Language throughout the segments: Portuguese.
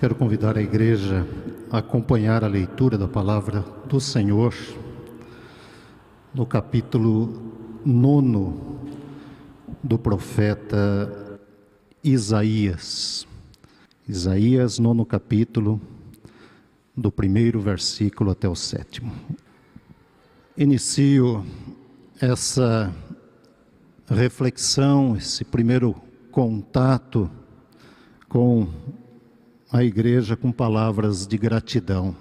Quero convidar a igreja a acompanhar a leitura da palavra do Senhor no capítulo nono do profeta Isaías. Isaías, nono capítulo, do primeiro versículo até o sétimo. Inicio essa reflexão, esse primeiro contato com a igreja com palavras de gratidão.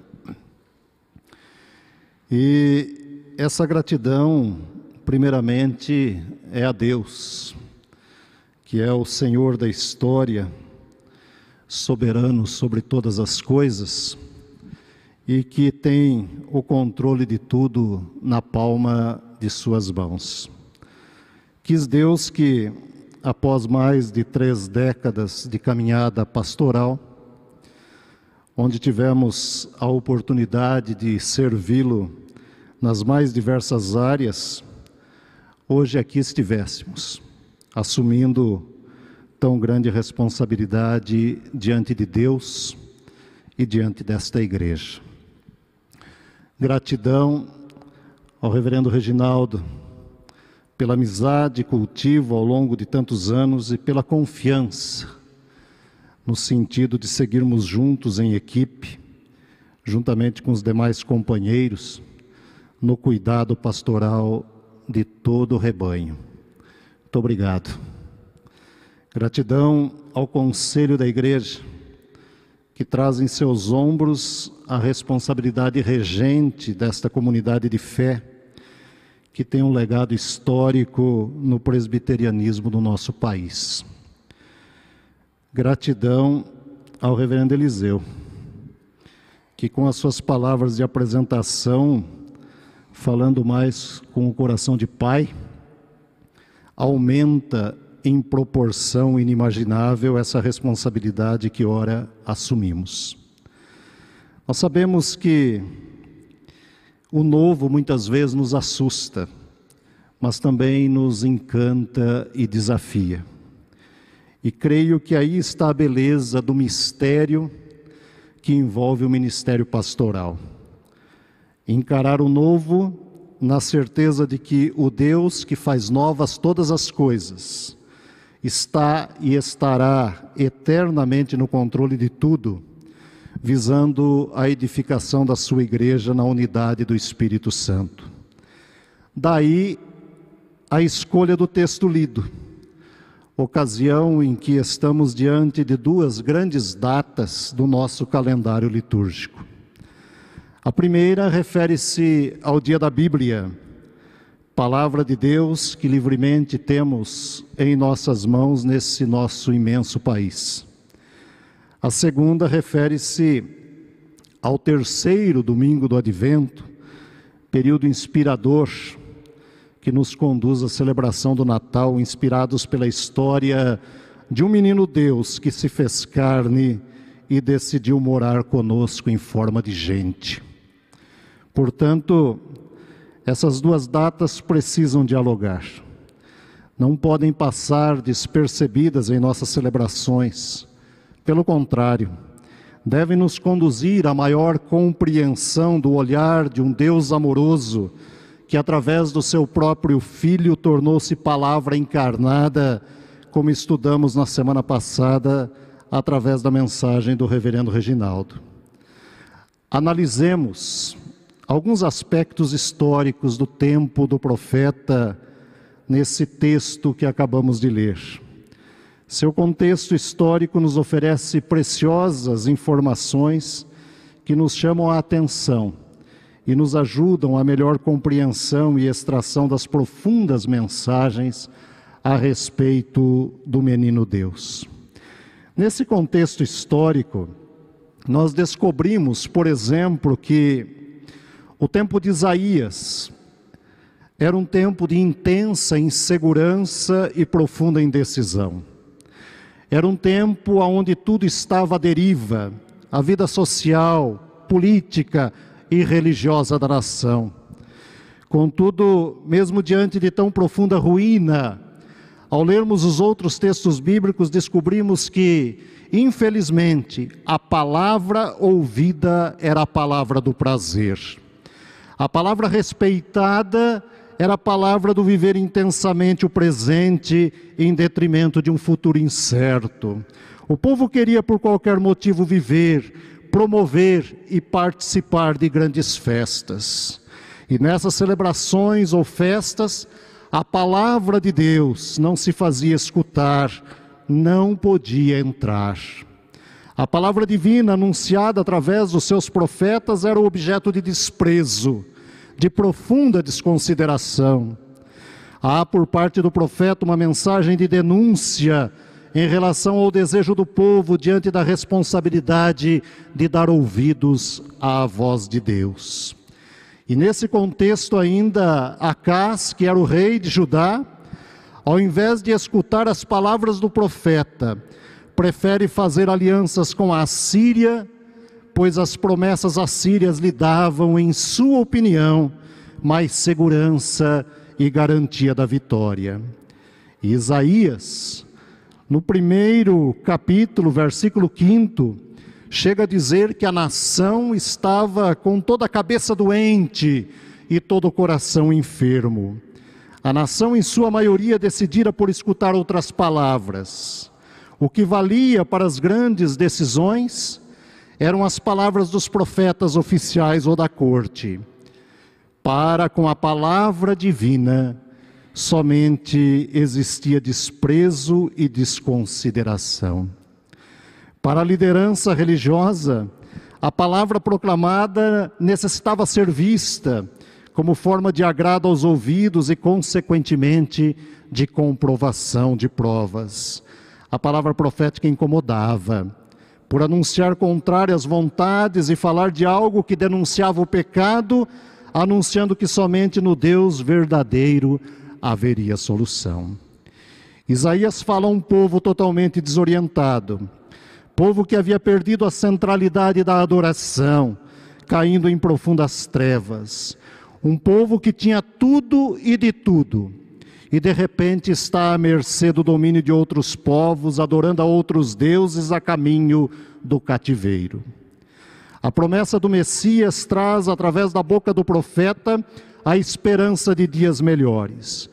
E essa gratidão, primeiramente, é a Deus, que é o Senhor da história, soberano sobre todas as coisas e que tem o controle de tudo na palma de Suas mãos. Quis Deus que, após mais de três décadas de caminhada pastoral, onde tivemos a oportunidade de servi-lo nas mais diversas áreas, hoje aqui estivéssemos, assumindo tão grande responsabilidade diante de Deus e diante desta igreja. Gratidão ao Reverendo Reginaldo pela amizade e cultivo ao longo de tantos anos e pela confiança no sentido de seguirmos juntos em equipe, juntamente com os demais companheiros, no cuidado pastoral de todo o rebanho. Muito obrigado. Gratidão ao conselho da igreja, que traz em seus ombros a responsabilidade regente desta comunidade de fé, que tem um legado histórico no presbiterianismo do nosso país. Gratidão ao reverendo Eliseu, que com as suas palavras de apresentação, falando mais com o coração de pai, aumenta em proporção inimaginável essa responsabilidade que ora assumimos. Nós sabemos que o novo muitas vezes nos assusta, mas também nos encanta e desafia. E creio que aí está a beleza do mistério que envolve o ministério pastoral. Encarar o novo na certeza de que o Deus que faz novas todas as coisas está e estará eternamente no controle de tudo, visando a edificação da sua igreja na unidade do Espírito Santo. Daí a escolha do texto lido ocasião em que estamos diante de duas grandes datas do nosso calendário litúrgico. A primeira refere-se ao dia da Bíblia, palavra de Deus que livremente temos em nossas mãos nesse nosso imenso país. A segunda refere-se ao terceiro domingo do advento, período inspirador que nos conduz à celebração do Natal, inspirados pela história de um menino Deus que se fez carne e decidiu morar conosco em forma de gente. Portanto, essas duas datas precisam dialogar. Não podem passar despercebidas em nossas celebrações. Pelo contrário, devem nos conduzir à maior compreensão do olhar de um Deus amoroso que através do seu próprio Filho tornou-se palavra encarnada, como estudamos na semana passada, através da mensagem do Reverendo Reginaldo. Analisemos alguns aspectos históricos do tempo do profeta nesse texto que acabamos de ler. Seu contexto histórico nos oferece preciosas informações que nos chamam a atenção e nos ajudam a melhor compreensão e extração das profundas mensagens a respeito do menino Deus. Nesse contexto histórico, nós descobrimos, por exemplo, que o tempo de Isaías era um tempo de intensa insegurança e profunda indecisão. Era um tempo onde tudo estava à deriva, a vida social, política, e religiosa da nação. Contudo, mesmo diante de tão profunda ruína, ao lermos os outros textos bíblicos, descobrimos que infelizmente, a palavra ouvida era a palavra do prazer. A palavra respeitada era a palavra do viver intensamente o presente em detrimento de um futuro incerto. O povo queria por qualquer motivo viver, promover e participar de grandes festas. E nessas celebrações ou festas, a palavra de Deus não se fazia escutar, não podia entrar. A palavra divina anunciada através dos seus profetas era objeto de desprezo, de profunda desconsideração. Há por parte do profeta uma mensagem de denúncia em relação ao desejo do povo diante da responsabilidade de dar ouvidos à voz de Deus. E nesse contexto ainda, Acás, que era o rei de Judá, ao invés de escutar as palavras do profeta, prefere fazer alianças com a Síria, pois as promessas assírias lhe davam, em sua opinião, mais segurança e garantia da vitória. E Isaías, no primeiro capítulo, versículo 5, chega a dizer que a nação estava com toda a cabeça doente e todo o coração enfermo. A nação, em sua maioria, decidira por escutar outras palavras. O que valia para as grandes decisões eram as palavras dos profetas oficiais ou da corte. Para com a palavra divina, somente existia desprezo e desconsideração. Para a liderança religiosa, a palavra proclamada necessitava ser vista como forma de agrado aos ouvidos e, consequentemente, de comprovação de provas a palavra profética incomodava, por anunciar contrárias vontades e falar de algo que denunciava o pecado, anunciando que somente no Deus verdadeiro haveria solução. Isaías fala a um povo totalmente desorientado, povo que havia perdido a centralidade da adoração, caindo em profundas trevas, um povo que tinha tudo e de tudo, e de repente está à mercê do domínio de outros povos, adorando a outros deuses a caminho do cativeiro. A promessa do Messias traz, através da boca do profeta, a esperança de dias melhores.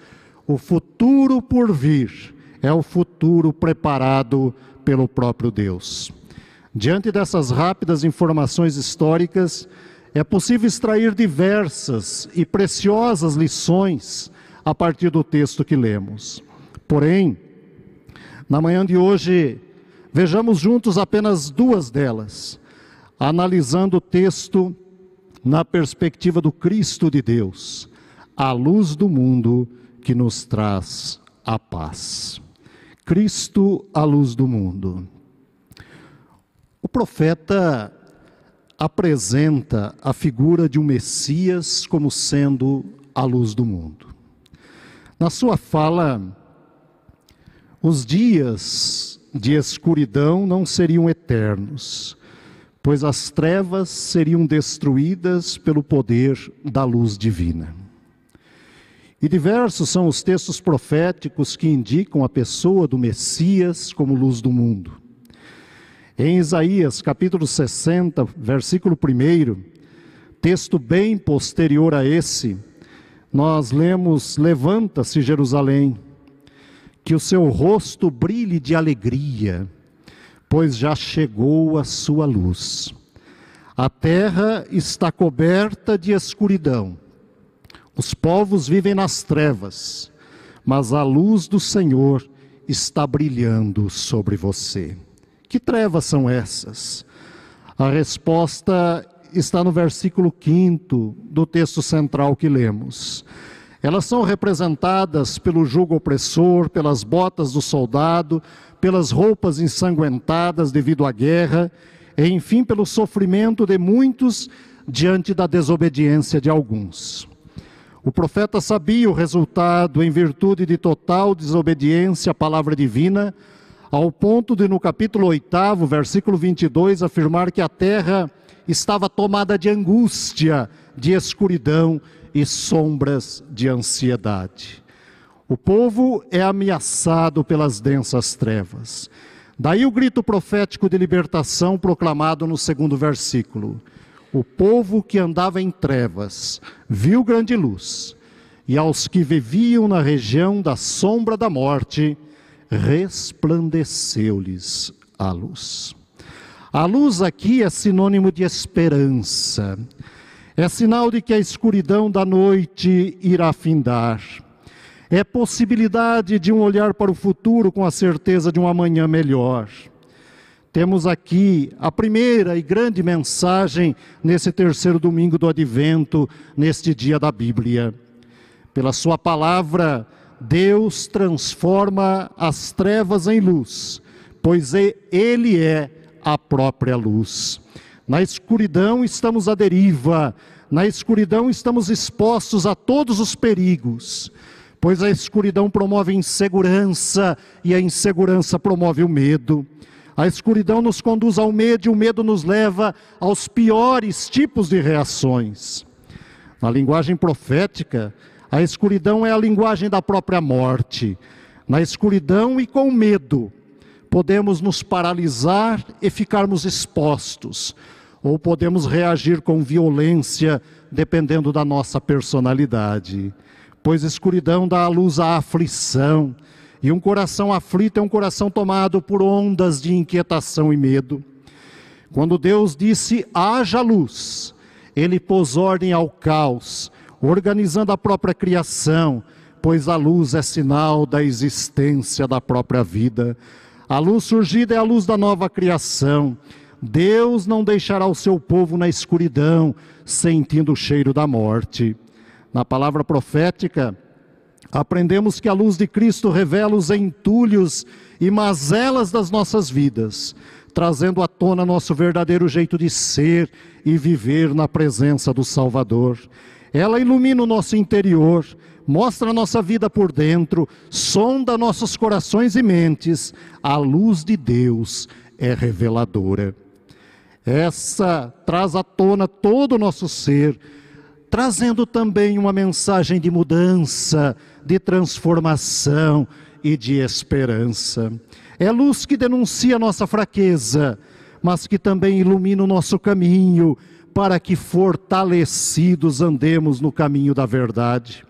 O futuro por vir é o futuro preparado pelo próprio Deus. Diante dessas rápidas informações históricas, é possível extrair diversas e preciosas lições a partir do texto que lemos. Porém, na manhã de hoje, vejamos juntos apenas duas delas, analisando o texto na perspectiva do Cristo de Deus, a luz do mundo que nos traz a paz. Cristo, a luz do mundo. O profeta apresenta a figura de um Messias como sendo a luz do mundo. Na sua fala, os dias de escuridão não seriam eternos, pois as trevas seriam destruídas pelo poder da luz divina. E diversos são os textos proféticos que indicam a pessoa do Messias como luz do mundo. Em Isaías capítulo 60, versículo 1, texto bem posterior a esse, nós lemos: Levanta-se, Jerusalém, que o seu rosto brilhe de alegria, pois já chegou a sua luz. A terra está coberta de escuridão, os povos vivem nas trevas, mas a luz do Senhor está brilhando sobre você. Que trevas são essas? A resposta está no versículo 5 do texto central que lemos. Elas são representadas pelo jugo opressor, pelas botas do soldado, pelas roupas ensanguentadas devido à guerra, e enfim pelo sofrimento de muitos diante da desobediência de alguns. O profeta sabia o resultado em virtude de total desobediência à palavra divina, ao ponto de, no capítulo 8, versículo 22, afirmar que a terra estava tomada de angústia, de escuridão e sombras de ansiedade. O povo é ameaçado pelas densas trevas. Daí o grito profético de libertação proclamado no segundo versículo: O povo que andava em trevas viu grande luz, e aos que viviam na região da sombra da morte, resplandeceu-lhes a luz. A luz aqui é sinônimo de esperança, é sinal de que a escuridão da noite irá findar é possibilidade de um olhar para o futuro com a certeza de um amanhã melhor. Temos aqui a primeira e grande mensagem nesse terceiro domingo do advento, neste dia da Bíblia. Pela Sua palavra, Deus transforma as trevas em luz, pois Ele é a própria luz. Na escuridão estamos à deriva, na escuridão estamos expostos a todos os perigos pois a escuridão promove insegurança e a insegurança promove o medo. A escuridão nos conduz ao medo e o medo nos leva aos piores tipos de reações. Na linguagem profética, a escuridão é a linguagem da própria morte. Na escuridão e com medo, podemos nos paralisar e ficarmos expostos, ou podemos reagir com violência, dependendo da nossa personalidade pois escuridão dá a luz à aflição, e um coração aflito é um coração tomado por ondas de inquietação e medo. Quando Deus disse haja luz, ele pôs ordem ao caos, organizando a própria criação, pois a luz é sinal da existência da própria vida. A luz surgida é a luz da nova criação. Deus não deixará o seu povo na escuridão, sentindo o cheiro da morte. Na palavra profética, aprendemos que a luz de Cristo revela os entulhos e mazelas das nossas vidas, trazendo à tona nosso verdadeiro jeito de ser e viver na presença do Salvador. Ela ilumina o nosso interior, mostra a nossa vida por dentro, sonda nossos corações e mentes. A luz de Deus é reveladora. Essa traz à tona todo o nosso ser, trazendo também uma mensagem de mudança, de transformação e de esperança. É luz que denuncia nossa fraqueza, mas que também ilumina o nosso caminho, para que fortalecidos andemos no caminho da verdade.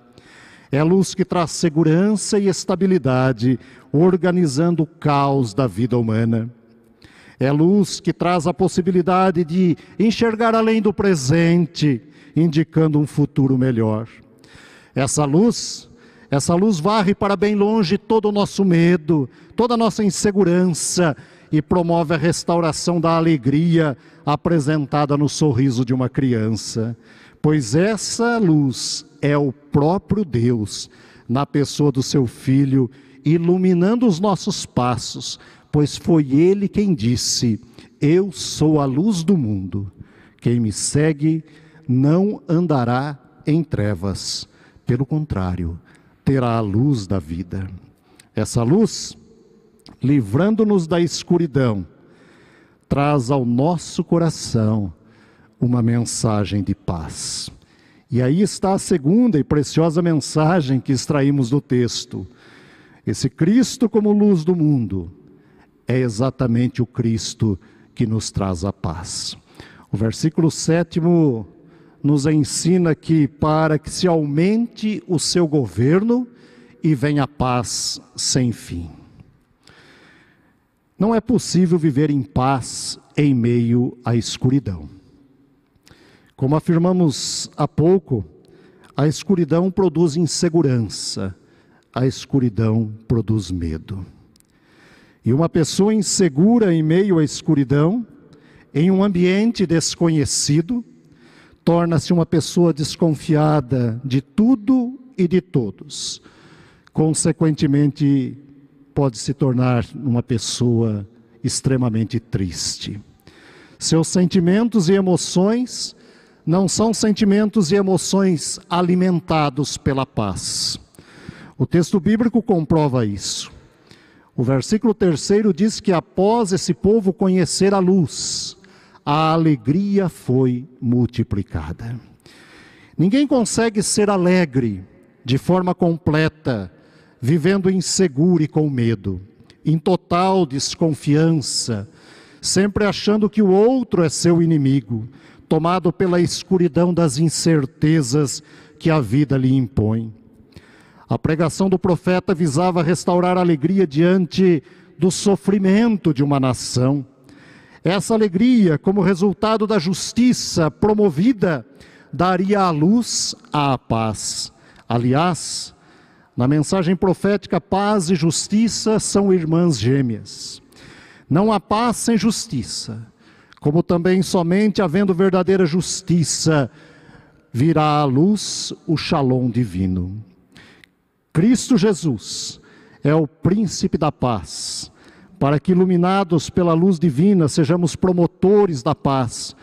É luz que traz segurança e estabilidade, organizando o caos da vida humana. É luz que traz a possibilidade de enxergar além do presente, indicando um futuro melhor. Essa luz, essa luz varre para bem longe todo o nosso medo, toda a nossa insegurança e promove a restauração da alegria apresentada no sorriso de uma criança. Pois essa luz é o próprio Deus, na pessoa do seu Filho, iluminando os nossos passos, pois foi Ele quem disse: Eu sou a luz do mundo. Quem me segue não andará em trevas, pelo contrário, terá a luz da vida. Essa luz, livrando-nos da escuridão, traz ao nosso coração uma mensagem de paz. E aí está a segunda e preciosa mensagem que extraímos do texto. Esse Cristo como luz do mundo é exatamente o Cristo que nos traz a paz. O versículo sétimo nos ensina que para que se aumente o seu governo e venha paz sem fim. Não é possível viver em paz em meio à escuridão. Como afirmamos há pouco, a escuridão produz insegurança, a escuridão produz medo. E uma pessoa insegura em meio à escuridão, em um ambiente desconhecido, torna-se uma pessoa desconfiada de tudo e de todos. Consequentemente, pode se tornar uma pessoa extremamente triste. Seus sentimentos e emoções não são sentimentos e emoções alimentados pela paz. O texto bíblico comprova isso. O versículo terceiro diz que após esse povo conhecer a luz, a alegria foi multiplicada. Ninguém consegue ser alegre de forma completa, vivendo inseguro e com medo. em total desconfiança, sempre achando que o outro é seu inimigo, tomado pela escuridão das incertezas que a vida lhe impõe. A pregação do profeta visava restaurar a alegria diante do sofrimento de uma nação. Essa alegria, como resultado da justiça promovida, daria à luz à paz. Aliás, na mensagem profética, paz e justiça são irmãs gêmeas. Não há paz sem justiça, como também somente havendo verdadeira justiça virá à luz o shalom divino. Cristo Jesus é o príncipe da paz, para que iluminados pela luz divina sejamos promotores da paz,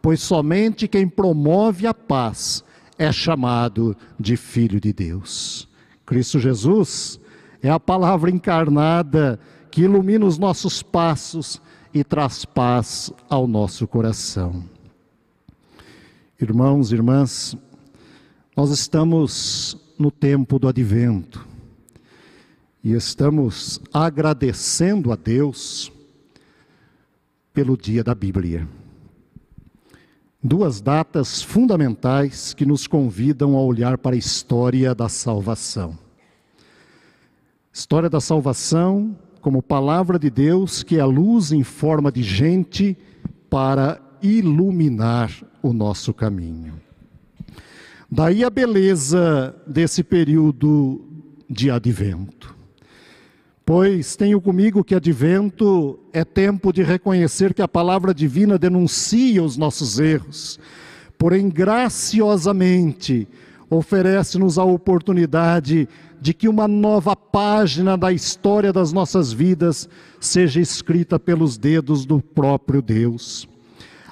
pois somente quem promove a paz é chamado de filho de Deus. Cristo Jesus é a palavra encarnada que ilumina os nossos passos e traz paz ao nosso coração. Irmãos e irmãs, nós estamos no tempo do advento e estamos agradecendo a Deus pelo dia da Bíblia duas datas fundamentais que nos convidam a olhar para a história da salvação. História da salvação como palavra de Deus que é a luz em forma de gente para iluminar o nosso caminho. Daí a beleza desse período de advento. Pois tenho comigo que advento é tempo de reconhecer que a palavra divina denuncia os nossos erros, porém graciosamente oferece-nos a oportunidade de que uma nova página da história das nossas vidas seja escrita pelos dedos do próprio Deus.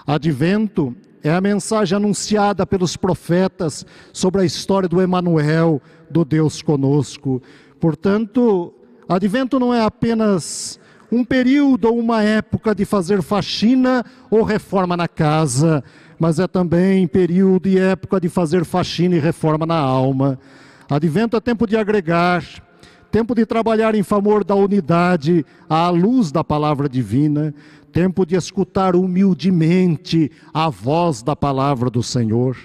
Advento é a mensagem anunciada pelos profetas sobre a história do Emanuel, do Deus conosco. Portanto, Advento não é apenas um período ou uma época de fazer faxina ou reforma na casa, mas é também período e época de fazer faxina e reforma na alma. Advento é tempo de agregar, tempo de trabalhar em favor da unidade à luz da palavra divina, tempo de escutar humildemente a voz da palavra do Senhor,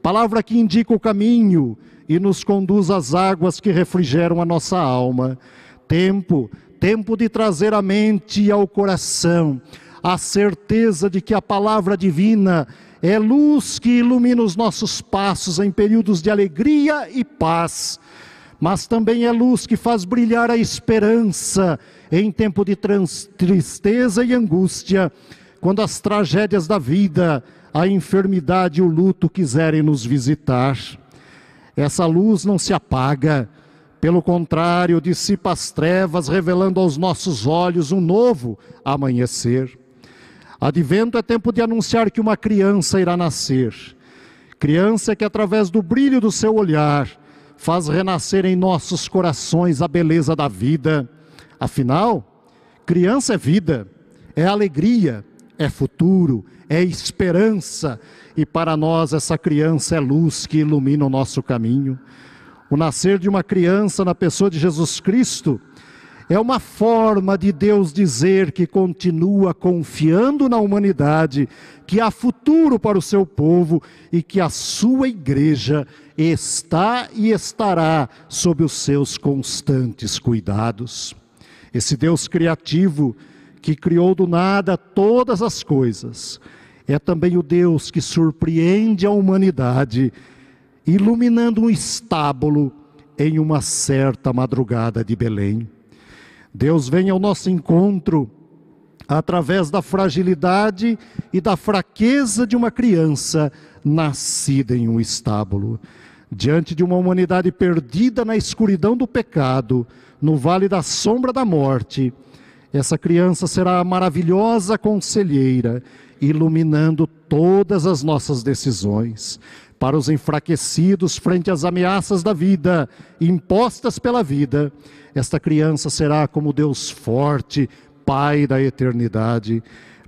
palavra que indica o caminho e nos conduz às águas que refrigeram a nossa alma. Tempo, tempo de trazer à mente e ao coração a certeza de que a palavra divina é luz que ilumina os nossos passos em períodos de alegria e paz, mas também é luz que faz brilhar a esperança em tempo de tristeza e angústia, quando as tragédias da vida, a enfermidade e o luto quiserem nos visitar. Essa luz não se apaga, pelo contrário, dissipa as trevas, revelando aos nossos olhos um novo amanhecer. Advento é tempo de anunciar que uma criança irá nascer. Criança que, através do brilho do seu olhar, faz renascer em nossos corações a beleza da vida. Afinal, criança é vida, é alegria, é futuro, é esperança, e para nós essa criança é luz que ilumina o nosso caminho. O nascer de uma criança na pessoa de Jesus Cristo é uma forma de Deus dizer que continua confiando na humanidade, que há futuro para o seu povo e que a sua igreja está e estará sob os seus constantes cuidados. Esse Deus criativo que criou do nada todas as coisas, é também o Deus que surpreende a humanidade iluminando um estábulo em uma certa madrugada de Belém. Deus vem ao nosso encontro através da fragilidade e da fraqueza de uma criança nascida em um estábulo. Diante de uma humanidade perdida na escuridão do pecado, no vale da sombra da morte, essa criança será a maravilhosa conselheira, iluminando todas as nossas decisões para os enfraquecidos frente às ameaças da vida, impostas pela vida, esta criança será como Deus forte, Pai da eternidade.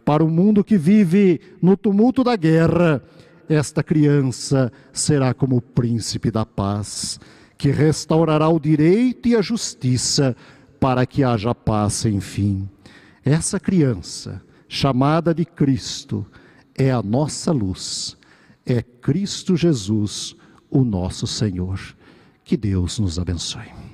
Para o mundo que vive no tumulto da guerra, esta criança será como o príncipe da paz, que restaurará o direito e a justiça para que haja paz sem fim. Essa criança, chamada de Cristo, é a nossa luz, é Cristo Jesus, o nosso Senhor. Que Deus nos abençoe.